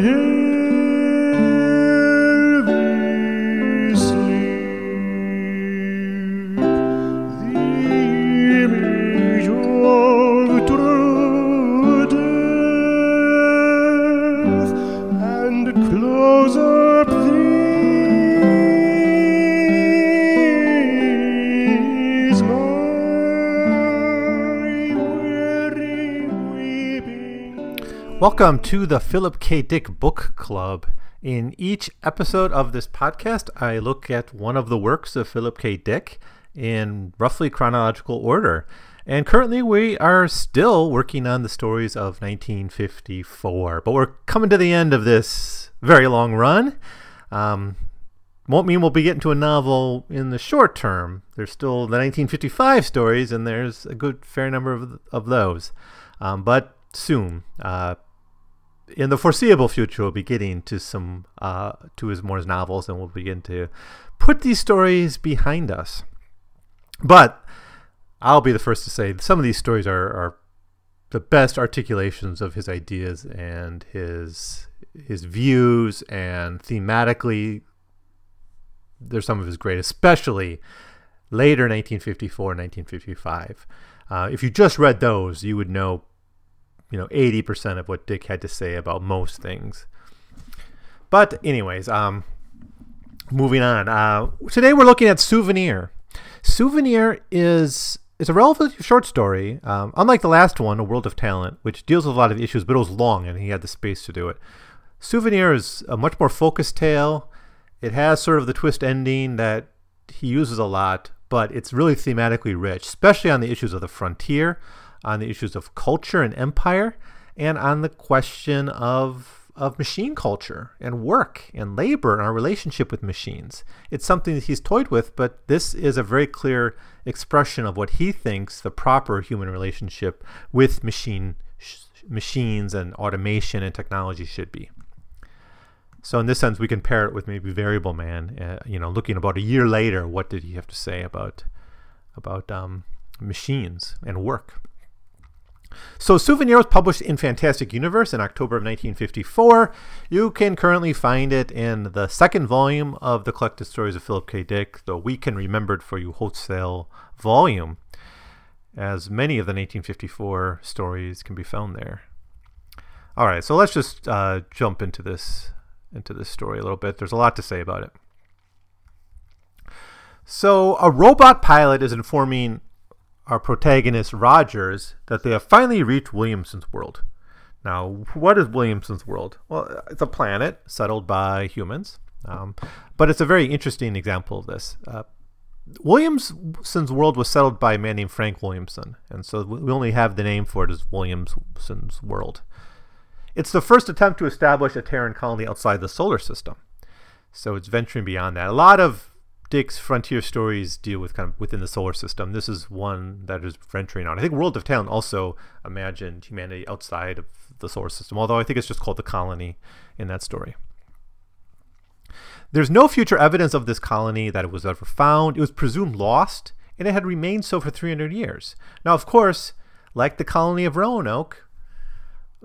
heavy Welcome to the Philip K. Dick Book Club. In each episode of this podcast, I look at one of the works of Philip K. Dick in roughly chronological order. And currently, we are still working on the stories of 1954, but we're coming to the end of this very long run. Um, won't mean we'll be getting to a novel in the short term. There's still the 1955 stories, and there's a good fair number of, of those. Um, but soon, uh, in the foreseeable future, we'll be getting to some uh, to his more novels, and we'll begin to put these stories behind us. But I'll be the first to say some of these stories are, are the best articulations of his ideas and his his views, and thematically, they're some of his great, especially later 1954 1955. Uh, if you just read those, you would know you know 80% of what Dick had to say about most things. But anyways, um moving on. Uh today we're looking at Souvenir. Souvenir is it's a relatively short story. Um, unlike the last one, A World of Talent, which deals with a lot of issues, but it was long and he had the space to do it. Souvenir is a much more focused tale. It has sort of the twist ending that he uses a lot, but it's really thematically rich, especially on the issues of the frontier, on the issues of culture and empire, and on the question of of machine culture and work and labor and our relationship with machines. It's something that he's toyed with, but this is a very clear expression of what he thinks the proper human relationship with machine sh- machines and automation and technology should be. So in this sense, we can pair it with maybe Variable Man. Uh, you know, looking about a year later, what did he have to say about about um, machines and work? So Souvenir was published in Fantastic Universe in October of 1954. You can currently find it in the second volume of the Collected Stories of Philip K. Dick, the Week and Remembered for You wholesale volume, as many of the 1954 stories can be found there. All right, so let's just uh, jump into this into this story a little bit. There's a lot to say about it. So a robot pilot is informing our protagonist Rogers that they have finally reached Williamson's world. Now, what is Williamson's world? Well, it's a planet settled by humans, um, but it's a very interesting example of this. Uh, Williamson's world was settled by a man named Frank Williamson, and so we only have the name for it as Williamson's world. It's the first attempt to establish a Terran colony outside the solar system, so it's venturing beyond that. A lot of Dick's frontier stories deal with kind of within the solar system. This is one that is venturing on. I think World of Talent also imagined humanity outside of the solar system, although I think it's just called the colony in that story. There's no future evidence of this colony that it was ever found. It was presumed lost, and it had remained so for 300 years. Now, of course, like the colony of Roanoke,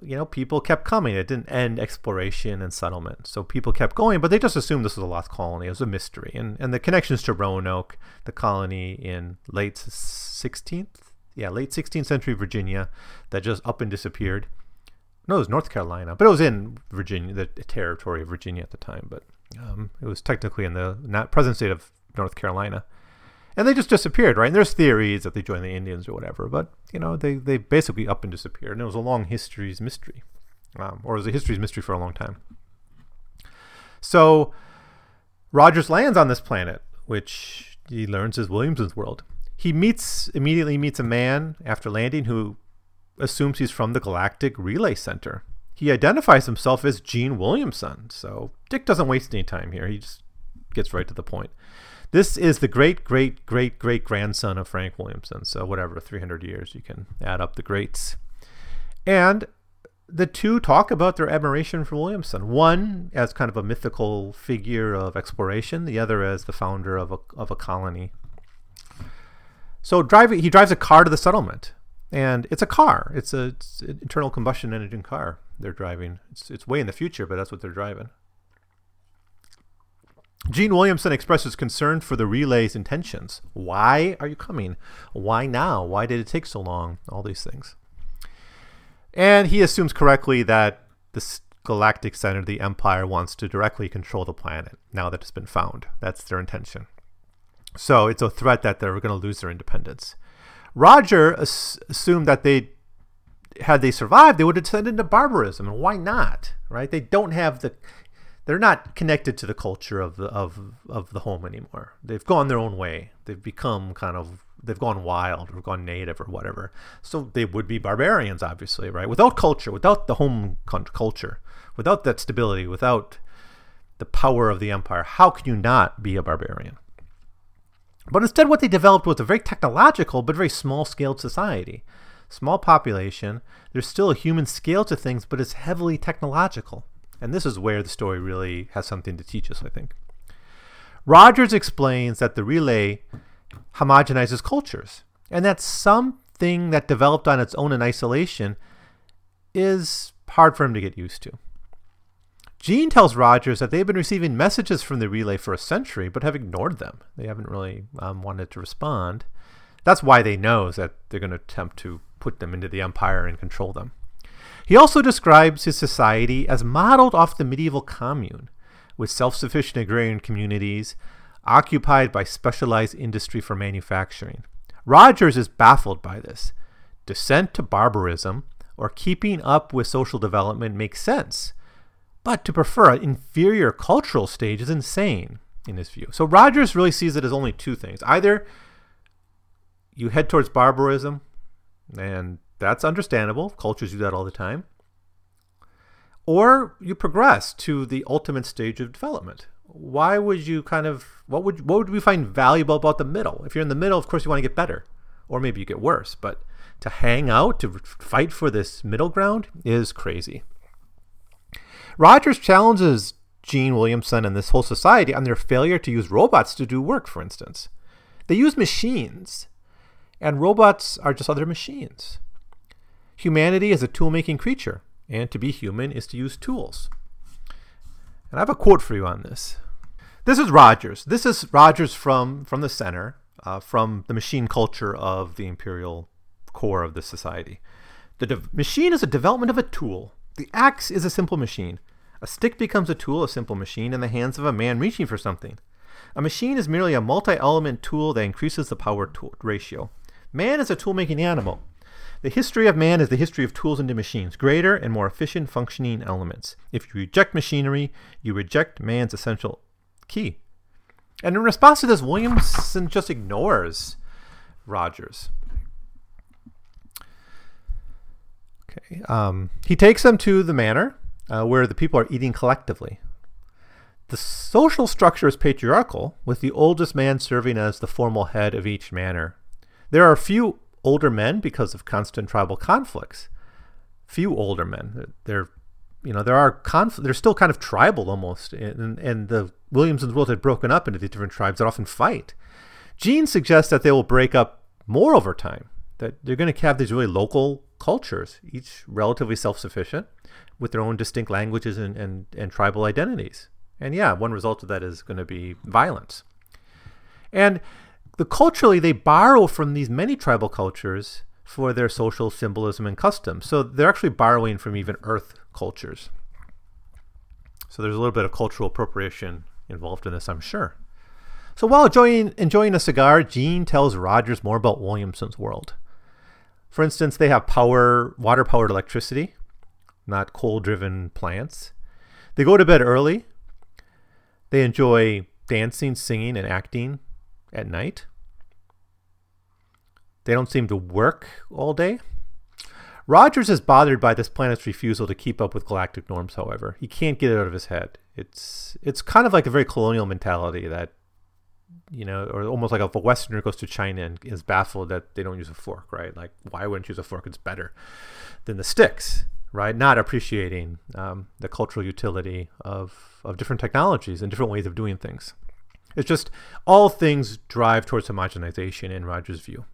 you know, people kept coming. It didn't end exploration and settlement. So people kept going, but they just assumed this was a lost colony. It was a mystery. And, and the connections to Roanoke, the colony in late 16th, yeah, late 16th century Virginia that just up and disappeared. No, it was North Carolina, but it was in Virginia, the territory of Virginia at the time. But um, it was technically in the not present state of North Carolina and they just disappeared, right? And there's theories that they joined the Indians or whatever, but you know they they basically up and disappeared, and it was a long history's mystery, um, or it was a history's mystery for a long time. So Rogers lands on this planet, which he learns is Williamson's world. He meets immediately meets a man after landing who assumes he's from the Galactic Relay Center. He identifies himself as Gene Williamson, so Dick doesn't waste any time here. He just gets right to the point. This is the great, great, great, great grandson of Frank Williamson. So, whatever, 300 years, you can add up the greats. And the two talk about their admiration for Williamson. One as kind of a mythical figure of exploration, the other as the founder of a, of a colony. So, driving, he drives a car to the settlement. And it's a car, it's, a, it's an internal combustion engine car. they're driving. It's, it's way in the future, but that's what they're driving. Gene Williamson expresses concern for the relay's intentions. Why are you coming? Why now? Why did it take so long? All these things. And he assumes correctly that the galactic center the Empire wants to directly control the planet now that it's been found. That's their intention. So it's a threat that they're going to lose their independence. Roger as- assumed that they, had they survived, they would have descended into barbarism, and why not? Right? They don't have the, they're not connected to the culture of the of of the home anymore. They've gone their own way. They've become kind of they've gone wild or gone native or whatever. So they would be barbarians, obviously, right? Without culture, without the home culture, without that stability, without the power of the empire, how can you not be a barbarian? But instead, what they developed was a very technological but very small scaled society. Small population, there's still a human scale to things, but it's heavily technological. And this is where the story really has something to teach us, I think. Rogers explains that the relay homogenizes cultures, and that something that developed on its own in isolation is hard for him to get used to. Gene tells Rogers that they've been receiving messages from the relay for a century, but have ignored them. They haven't really um, wanted to respond. That's why they know that they're going to attempt to put them into the empire and control them. He also describes his society as modeled off the medieval commune, with self sufficient agrarian communities occupied by specialized industry for manufacturing. Rogers is baffled by this. Descent to barbarism or keeping up with social development makes sense but to prefer an inferior cultural stage is insane in his view. So Rogers really sees it as only two things. Either you head towards barbarism, and that's understandable. Cultures do that all the time. Or you progress to the ultimate stage of development. Why would you kind of what would what would we find valuable about the middle? If you're in the middle, of course you want to get better, or maybe you get worse. But to hang out, to fight for this middle ground is crazy. Rogers challenges Gene Williamson and this whole society on their failure to use robots to do work, for instance. They use machines, and robots are just other machines. Humanity is a tool making creature, and to be human is to use tools. And I have a quote for you on this. This is Rogers. This is Rogers from, from the center, uh, from the machine culture of the imperial core of the society. The de- machine is a development of a tool the axe is a simple machine. A stick becomes a tool, a simple machine, in the hands of a man reaching for something. A machine is merely a multi element tool that increases the power ratio. Man is a tool making animal. The history of man is the history of tools into machines, greater and more efficient functioning elements. If you reject machinery, you reject man's essential key. And in response to this, Williamson just ignores Rogers. Okay. Um, he takes them to the manor uh, where the people are eating collectively. The social structure is patriarchal, with the oldest man serving as the formal head of each manor. There are few older men because of constant tribal conflicts. Few older men. They're, you know, there are conf- They're still kind of tribal almost, and, and the Williamson's world had broken up into these different tribes that often fight. Gene suggests that they will break up more over time. That they're going to have these really local cultures, each relatively self sufficient, with their own distinct languages and, and, and tribal identities. And yeah, one result of that is going to be violence. And the culturally, they borrow from these many tribal cultures for their social symbolism and customs. So they're actually borrowing from even earth cultures. So there's a little bit of cultural appropriation involved in this, I'm sure. So while enjoying, enjoying a cigar, Gene tells Rogers more about Williamson's world. For instance, they have power, water powered electricity, not coal driven plants. They go to bed early. They enjoy dancing, singing, and acting at night. They don't seem to work all day. Rogers is bothered by this planet's refusal to keep up with galactic norms, however. He can't get it out of his head. It's it's kind of like a very colonial mentality that you know, or almost like if a Westerner goes to China and is baffled that they don't use a fork, right? Like, why wouldn't you use a fork? It's better than the sticks, right? Not appreciating um, the cultural utility of, of different technologies and different ways of doing things. It's just all things drive towards homogenization in Rogers' view.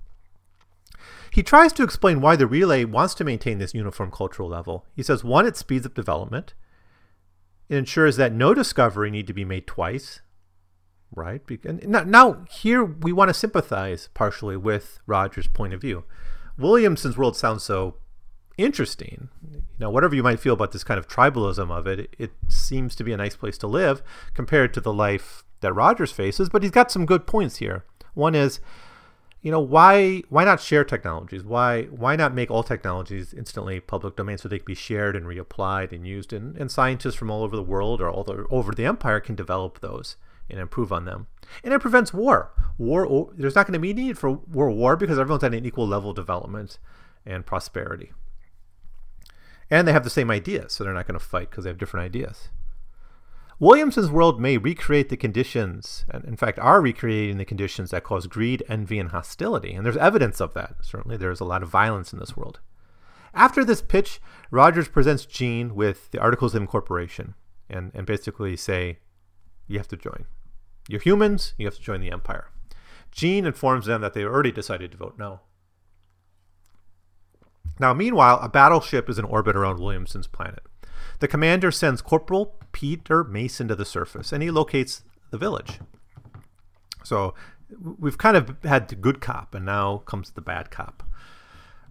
He tries to explain why the relay wants to maintain this uniform cultural level. He says, one, it speeds up development. It ensures that no discovery need to be made twice, right? Now, here we want to sympathize partially with Rogers' point of view. Williamson's world sounds so interesting. Know, whatever you might feel about this kind of tribalism of it, it seems to be a nice place to live compared to the life that Rogers faces. But he's got some good points here. One is, you know, why why not share technologies? Why why not make all technologies instantly public domain so they can be shared and reapplied and used? And, and scientists from all over the world or all the, over the empire can develop those and improve on them. And it prevents war. War there's not going to be need for war war because everyone's at an equal level of development and prosperity. And they have the same ideas, so they're not going to fight because they have different ideas. Williamson's world may recreate the conditions, and in fact are recreating the conditions that cause greed, envy, and hostility. And there's evidence of that. Certainly, there's a lot of violence in this world. After this pitch, Rogers presents Gene with the Articles of Incorporation and, and basically say, you have to join. You're humans, you have to join the Empire. Gene informs them that they already decided to vote no. Now, meanwhile, a battleship is in orbit around Williamson's planet. The commander sends Corporal Peter Mason to the surface, and he locates the village. So we've kind of had the good cop, and now comes the bad cop.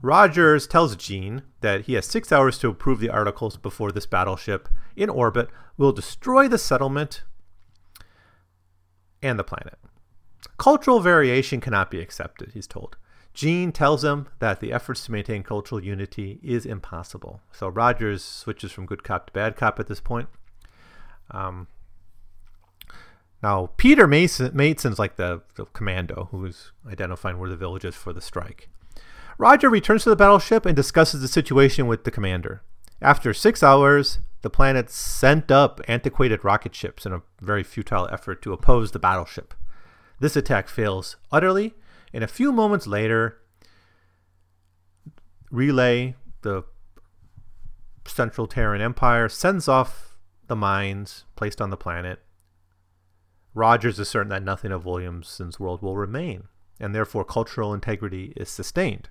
Rogers tells Gene that he has six hours to approve the articles before this battleship in orbit will destroy the settlement and the planet. Cultural variation cannot be accepted, he's told. Gene tells him that the efforts to maintain cultural unity is impossible. So Rogers switches from good cop to bad cop at this point. Um, now, Peter Mason, Mason's like the, the commando who's identifying where the village is for the strike. Roger returns to the battleship and discusses the situation with the commander. After six hours, the planet sent up antiquated rocket ships in a very futile effort to oppose the battleship. This attack fails utterly, and a few moments later, Relay, the Central Terran Empire, sends off the mines placed on the planet. Rogers is certain that nothing of Williamson's world will remain, and therefore cultural integrity is sustained.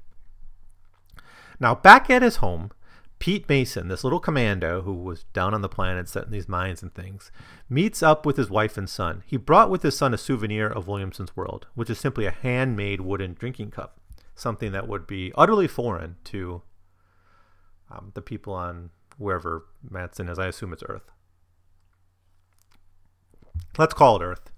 Now, back at his home, Pete Mason, this little commando who was down on the planet setting these mines and things, meets up with his wife and son. He brought with his son a souvenir of Williamson's world, which is simply a handmade wooden drinking cup, something that would be utterly foreign to um, the people on wherever Matson is. I assume it's Earth. Let's call it Earth.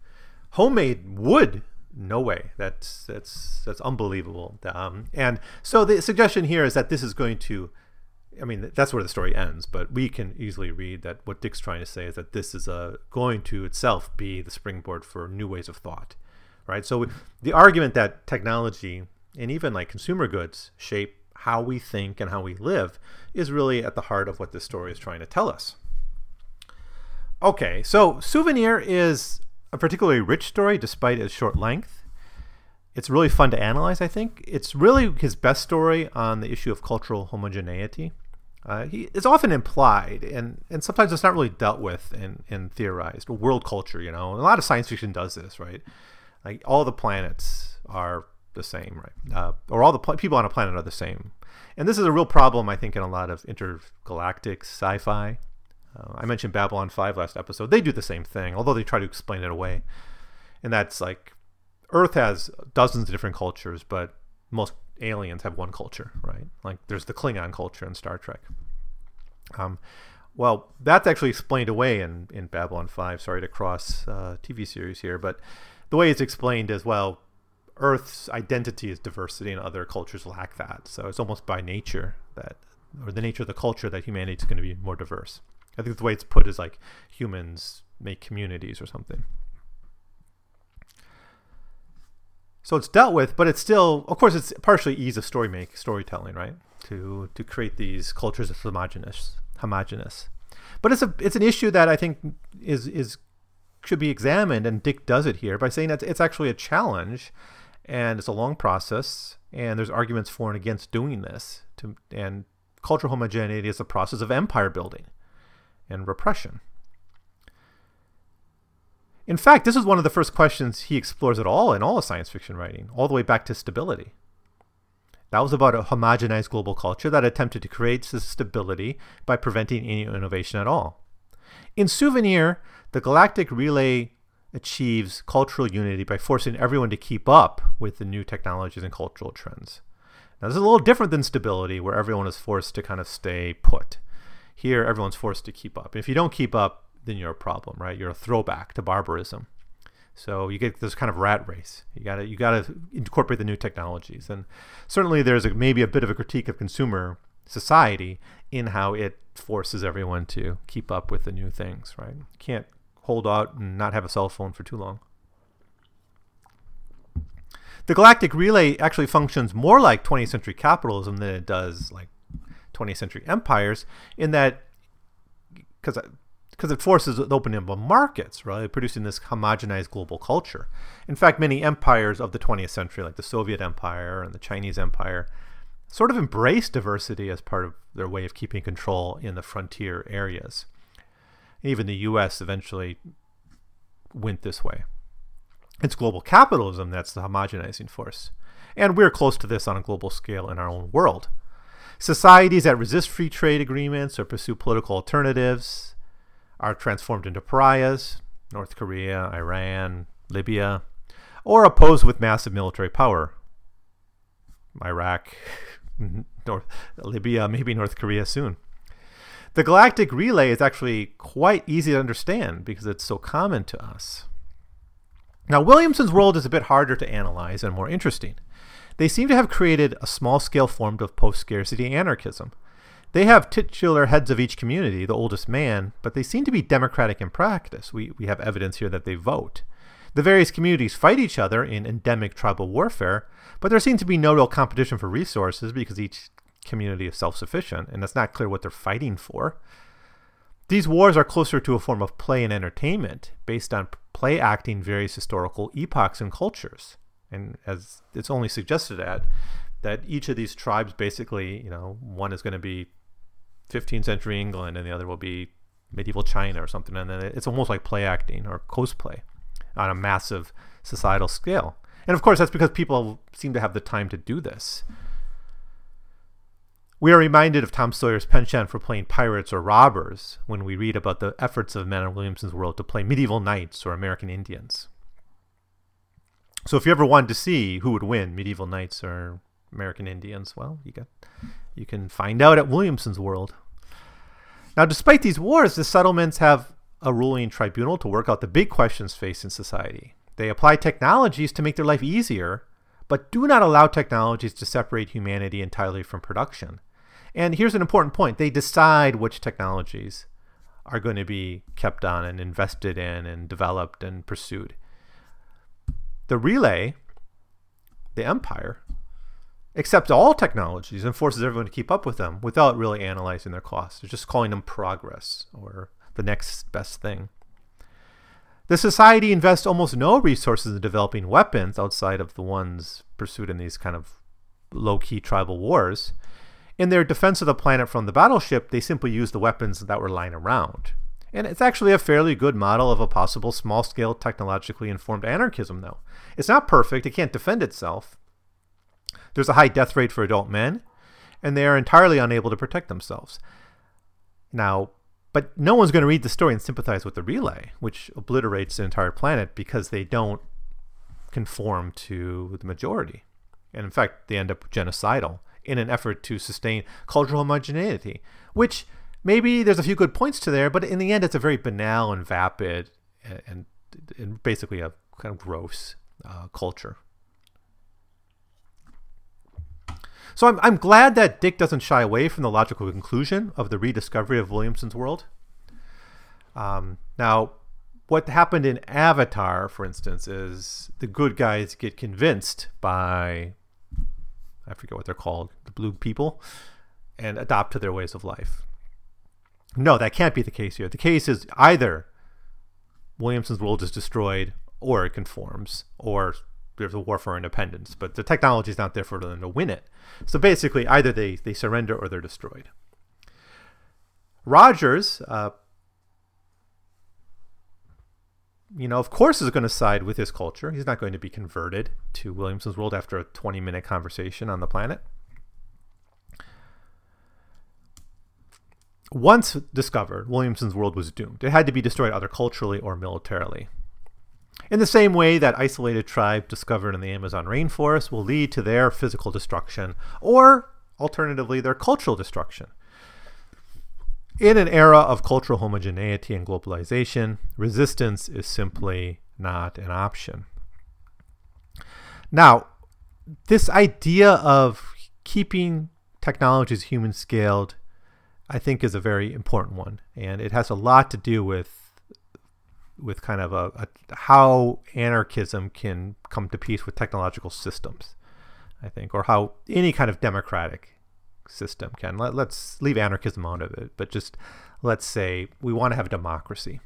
Homemade wood no way that's that's that's unbelievable um, and so the suggestion here is that this is going to I mean, that's where the story ends, but we can easily read that what Dick's trying to say is that this is a, going to itself be the springboard for new ways of thought, right? So the argument that technology and even like consumer goods shape how we think and how we live is really at the heart of what this story is trying to tell us. Okay, so Souvenir is a particularly rich story despite its short length. It's really fun to analyze, I think. It's really his best story on the issue of cultural homogeneity. Uh, he, it's often implied, and, and sometimes it's not really dealt with and, and theorized. World culture, you know, a lot of science fiction does this, right? Like all the planets are the same, right? Uh, or all the pl- people on a planet are the same. And this is a real problem, I think, in a lot of intergalactic sci-fi. Uh, I mentioned Babylon 5 last episode. They do the same thing, although they try to explain it away. And that's like Earth has dozens of different cultures, but most aliens have one culture, right? Like there's the Klingon culture in Star Trek. Um, well, that's actually explained away in, in Babylon 5. Sorry to cross uh, TV series here, but the way it's explained is well, Earth's identity is diversity, and other cultures lack that. So it's almost by nature that, or the nature of the culture, that humanity is going to be more diverse. I think the way it's put is like humans make communities or something. So it's dealt with, but it's still, of course, it's partially ease of story make storytelling, right? To to create these cultures of homogenous, homogenous. But it's a it's an issue that I think is is should be examined, and Dick does it here by saying that it's actually a challenge, and it's a long process, and there's arguments for and against doing this. To and cultural homogeneity is a process of empire building and repression. In fact, this is one of the first questions he explores at all in all of science fiction writing, all the way back to stability. That was about a homogenized global culture that attempted to create stability by preventing any innovation at all. In Souvenir, the Galactic Relay achieves cultural unity by forcing everyone to keep up with the new technologies and cultural trends. Now, this is a little different than stability, where everyone is forced to kind of stay put. Here, everyone's forced to keep up. If you don't keep up, then you're a problem, right? You're a throwback to barbarism. So you get this kind of rat race. You got to you got to incorporate the new technologies, and certainly there's a, maybe a bit of a critique of consumer society in how it forces everyone to keep up with the new things. Right? You can't hold out and not have a cell phone for too long. The galactic relay actually functions more like 20th century capitalism than it does like 20th century empires, in that because because it forces the opening of markets, right? Producing this homogenized global culture. In fact, many empires of the 20th century, like the Soviet Empire and the Chinese Empire, sort of embraced diversity as part of their way of keeping control in the frontier areas. Even the US eventually went this way. It's global capitalism that's the homogenizing force. And we're close to this on a global scale in our own world. Societies that resist free trade agreements or pursue political alternatives are transformed into pariahs, North Korea, Iran, Libya, or opposed with massive military power, Iraq, North, Libya, maybe North Korea soon. The galactic relay is actually quite easy to understand because it's so common to us. Now, Williamson's world is a bit harder to analyze and more interesting. They seem to have created a small scale form of post scarcity anarchism they have titular heads of each community, the oldest man, but they seem to be democratic in practice. We, we have evidence here that they vote. The various communities fight each other in endemic tribal warfare, but there seems to be no real competition for resources because each community is self sufficient, and it's not clear what they're fighting for. These wars are closer to a form of play and entertainment, based on play acting various historical epochs and cultures. And as it's only suggested at, that each of these tribes basically, you know, one is going to be 15th century England and the other will be medieval China or something. And then it's almost like play acting or cosplay on a massive societal scale. And of course, that's because people seem to have the time to do this. We are reminded of Tom Sawyer's penchant for playing pirates or robbers when we read about the efforts of men in Williamson's world to play medieval knights or American Indians. So if you ever wanted to see who would win, medieval knights or American Indians, well, you got you can find out at Williamson's World. Now, despite these wars, the settlements have a ruling tribunal to work out the big questions facing society. They apply technologies to make their life easier, but do not allow technologies to separate humanity entirely from production. And here's an important point they decide which technologies are going to be kept on and invested in and developed and pursued. The relay, the empire, accepts all technologies and forces everyone to keep up with them without really analyzing their costs. They're just calling them progress or the next best thing. The society invests almost no resources in developing weapons outside of the ones pursued in these kind of low key tribal wars. In their defense of the planet from the battleship, they simply use the weapons that were lying around. And it's actually a fairly good model of a possible small scale technologically informed anarchism, though. It's not perfect, it can't defend itself, there's a high death rate for adult men, and they are entirely unable to protect themselves. Now, but no one's going to read the story and sympathize with the relay, which obliterates the entire planet because they don't conform to the majority. And in fact, they end up genocidal in an effort to sustain cultural homogeneity, which maybe there's a few good points to there, but in the end, it's a very banal and vapid and, and basically a kind of gross uh, culture. So I'm, I'm glad that Dick doesn't shy away from the logical conclusion of the rediscovery of Williamson's world. Um, now, what happened in Avatar, for instance, is the good guys get convinced by, I forget what they're called, the blue people, and adopt to their ways of life. No, that can't be the case here. The case is either Williamson's world is destroyed or it conforms, or there's a war for independence, but the technology is not there for them to win it. So basically, either they, they surrender or they're destroyed. Rogers, uh, you know, of course, is going to side with his culture. He's not going to be converted to Williamson's world after a 20 minute conversation on the planet. Once discovered, Williamson's world was doomed. It had to be destroyed either culturally or militarily. In the same way that isolated tribe discovered in the Amazon rainforest will lead to their physical destruction, or alternatively, their cultural destruction. In an era of cultural homogeneity and globalization, resistance is simply not an option. Now, this idea of keeping technologies human scaled, I think, is a very important one, and it has a lot to do with with kind of a, a how anarchism can come to peace with technological systems. I think, or how any kind of democratic system can. Let, us leave anarchism out of it, but just let's say we want to have democracy.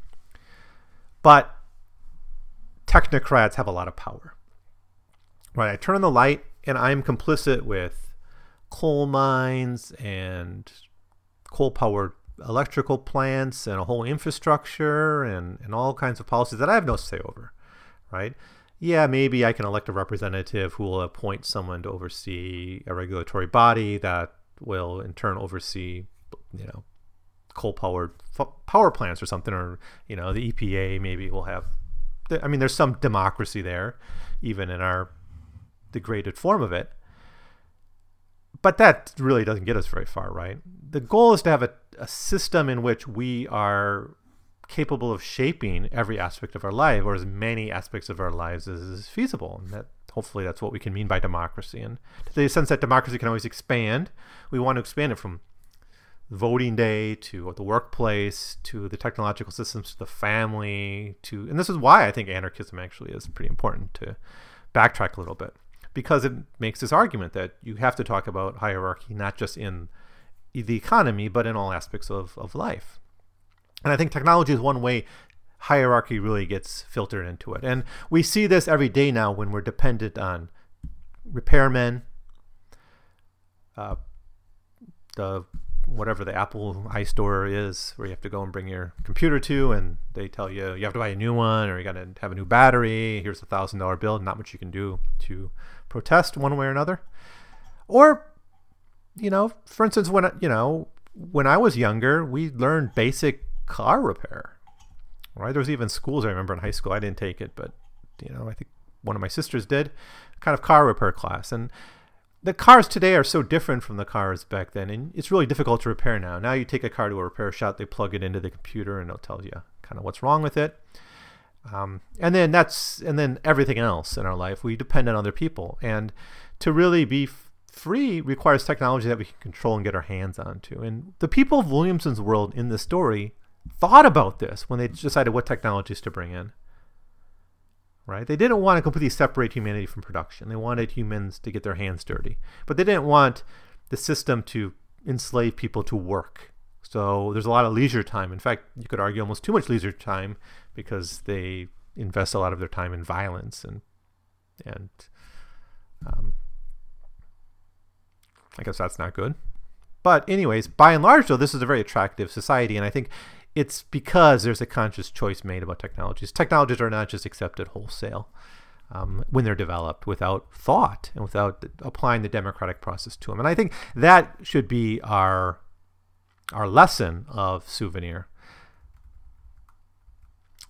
But technocrats have a lot of power. Right? I turn on the light and I'm complicit with coal mines and coal powered electrical plants and a whole infrastructure and, and all kinds of policies that I have no say over. Right? yeah, maybe I can elect a representative who will appoint someone to oversee a regulatory body that will in turn oversee, you know, coal powered power plants or something, or you know, the EPA maybe will have. I mean, there's some democracy there, even in our degraded form of it. But that really doesn't get us very far, right? The goal is to have a, a system in which we are capable of shaping every aspect of our life, or as many aspects of our lives as is feasible. And that hopefully that's what we can mean by democracy. And to the sense that democracy can always expand, we want to expand it from voting day to the workplace to the technological systems to the family to and this is why I think anarchism actually is pretty important to backtrack a little bit because it makes this argument that you have to talk about hierarchy not just in the economy but in all aspects of, of life. And I think technology is one way hierarchy really gets filtered into it. And we see this every day now when we're dependent on repairmen, uh, the whatever the Apple iStore is, where you have to go and bring your computer to, and they tell you you have to buy a new one or you got to have a new battery. Here's a thousand dollar bill. Not much you can do to protest one way or another. Or, you know, for instance, when you know when I was younger, we learned basic car repair right? There was even schools I remember in high school. I didn't take it, but you know, I think one of my sisters did, kind of car repair class. And the cars today are so different from the cars back then, and it's really difficult to repair now. Now you take a car to a repair shop, they plug it into the computer, and it'll tell you kind of what's wrong with it. Um, and then that's and then everything else in our life we depend on other people, and to really be free requires technology that we can control and get our hands onto. And the people of Williamson's world in this story thought about this when they decided what technologies to bring in. Right? They didn't want to completely separate humanity from production. They wanted humans to get their hands dirty. But they didn't want the system to enslave people to work. So there's a lot of leisure time. In fact, you could argue almost too much leisure time because they invest a lot of their time in violence and and um, I guess that's not good. But anyways, by and large, though, this is a very attractive society, and I think it's because there's a conscious choice made about technologies. Technologies are not just accepted wholesale um, when they're developed without thought and without applying the democratic process to them. And I think that should be our our lesson of souvenir.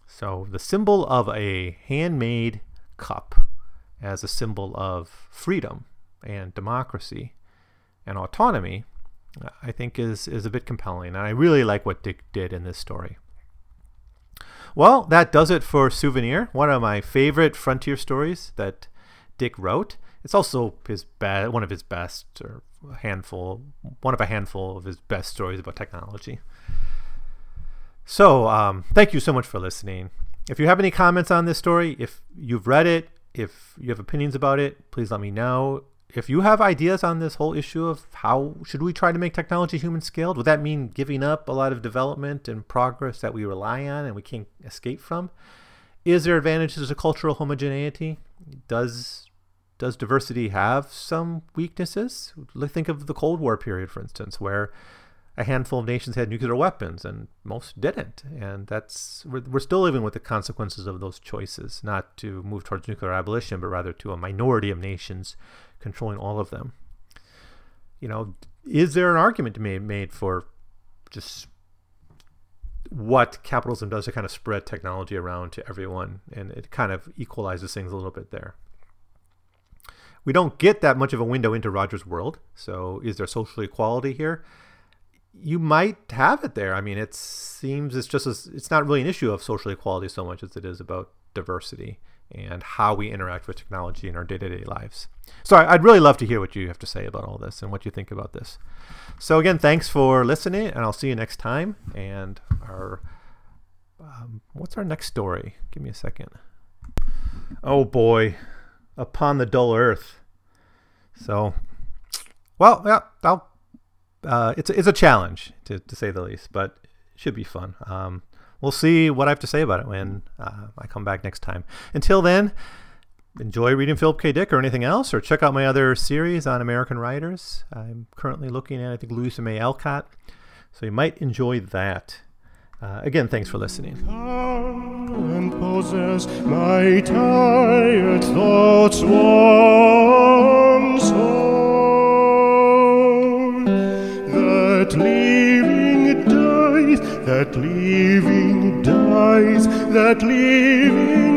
So the symbol of a handmade cup as a symbol of freedom and democracy and autonomy I think is is a bit compelling, and I really like what Dick did in this story. Well, that does it for Souvenir, one of my favorite frontier stories that Dick wrote. It's also his be- one of his best, or a handful, one of a handful of his best stories about technology. So, um, thank you so much for listening. If you have any comments on this story, if you've read it, if you have opinions about it, please let me know if you have ideas on this whole issue of how should we try to make technology human scaled, would that mean giving up a lot of development and progress that we rely on and we can't escape from? Is there advantages to cultural homogeneity? Does does diversity have some weaknesses? Think of the Cold War period, for instance, where a handful of nations had nuclear weapons and most didn't. And that's we're, we're still living with the consequences of those choices, not to move towards nuclear abolition, but rather to a minority of nations controlling all of them. You know, is there an argument to be made for just what capitalism does to kind of spread technology around to everyone, and it kind of equalizes things a little bit there. We don't get that much of a window into Roger's world. So, is there social equality here? You might have it there. I mean, it seems it's just a, it's not really an issue of social equality so much as it is about diversity and how we interact with technology in our day-to-day lives. So I'd really love to hear what you have to say about all this and what you think about this. So again, thanks for listening, and I'll see you next time. And our um, what's our next story? Give me a second. Oh boy, upon the dull earth. So, well, yeah, I'll. Uh, it's it's a challenge to, to say the least, but it should be fun. Um, we'll see what I have to say about it when uh, I come back next time. Until then, enjoy reading Philip K. Dick or anything else, or check out my other series on American writers. I'm currently looking at, I think, Louisa May Alcott. So you might enjoy that. Uh, again, thanks for listening. Come and possess my tired thoughts once That living dies, that living dies, that living.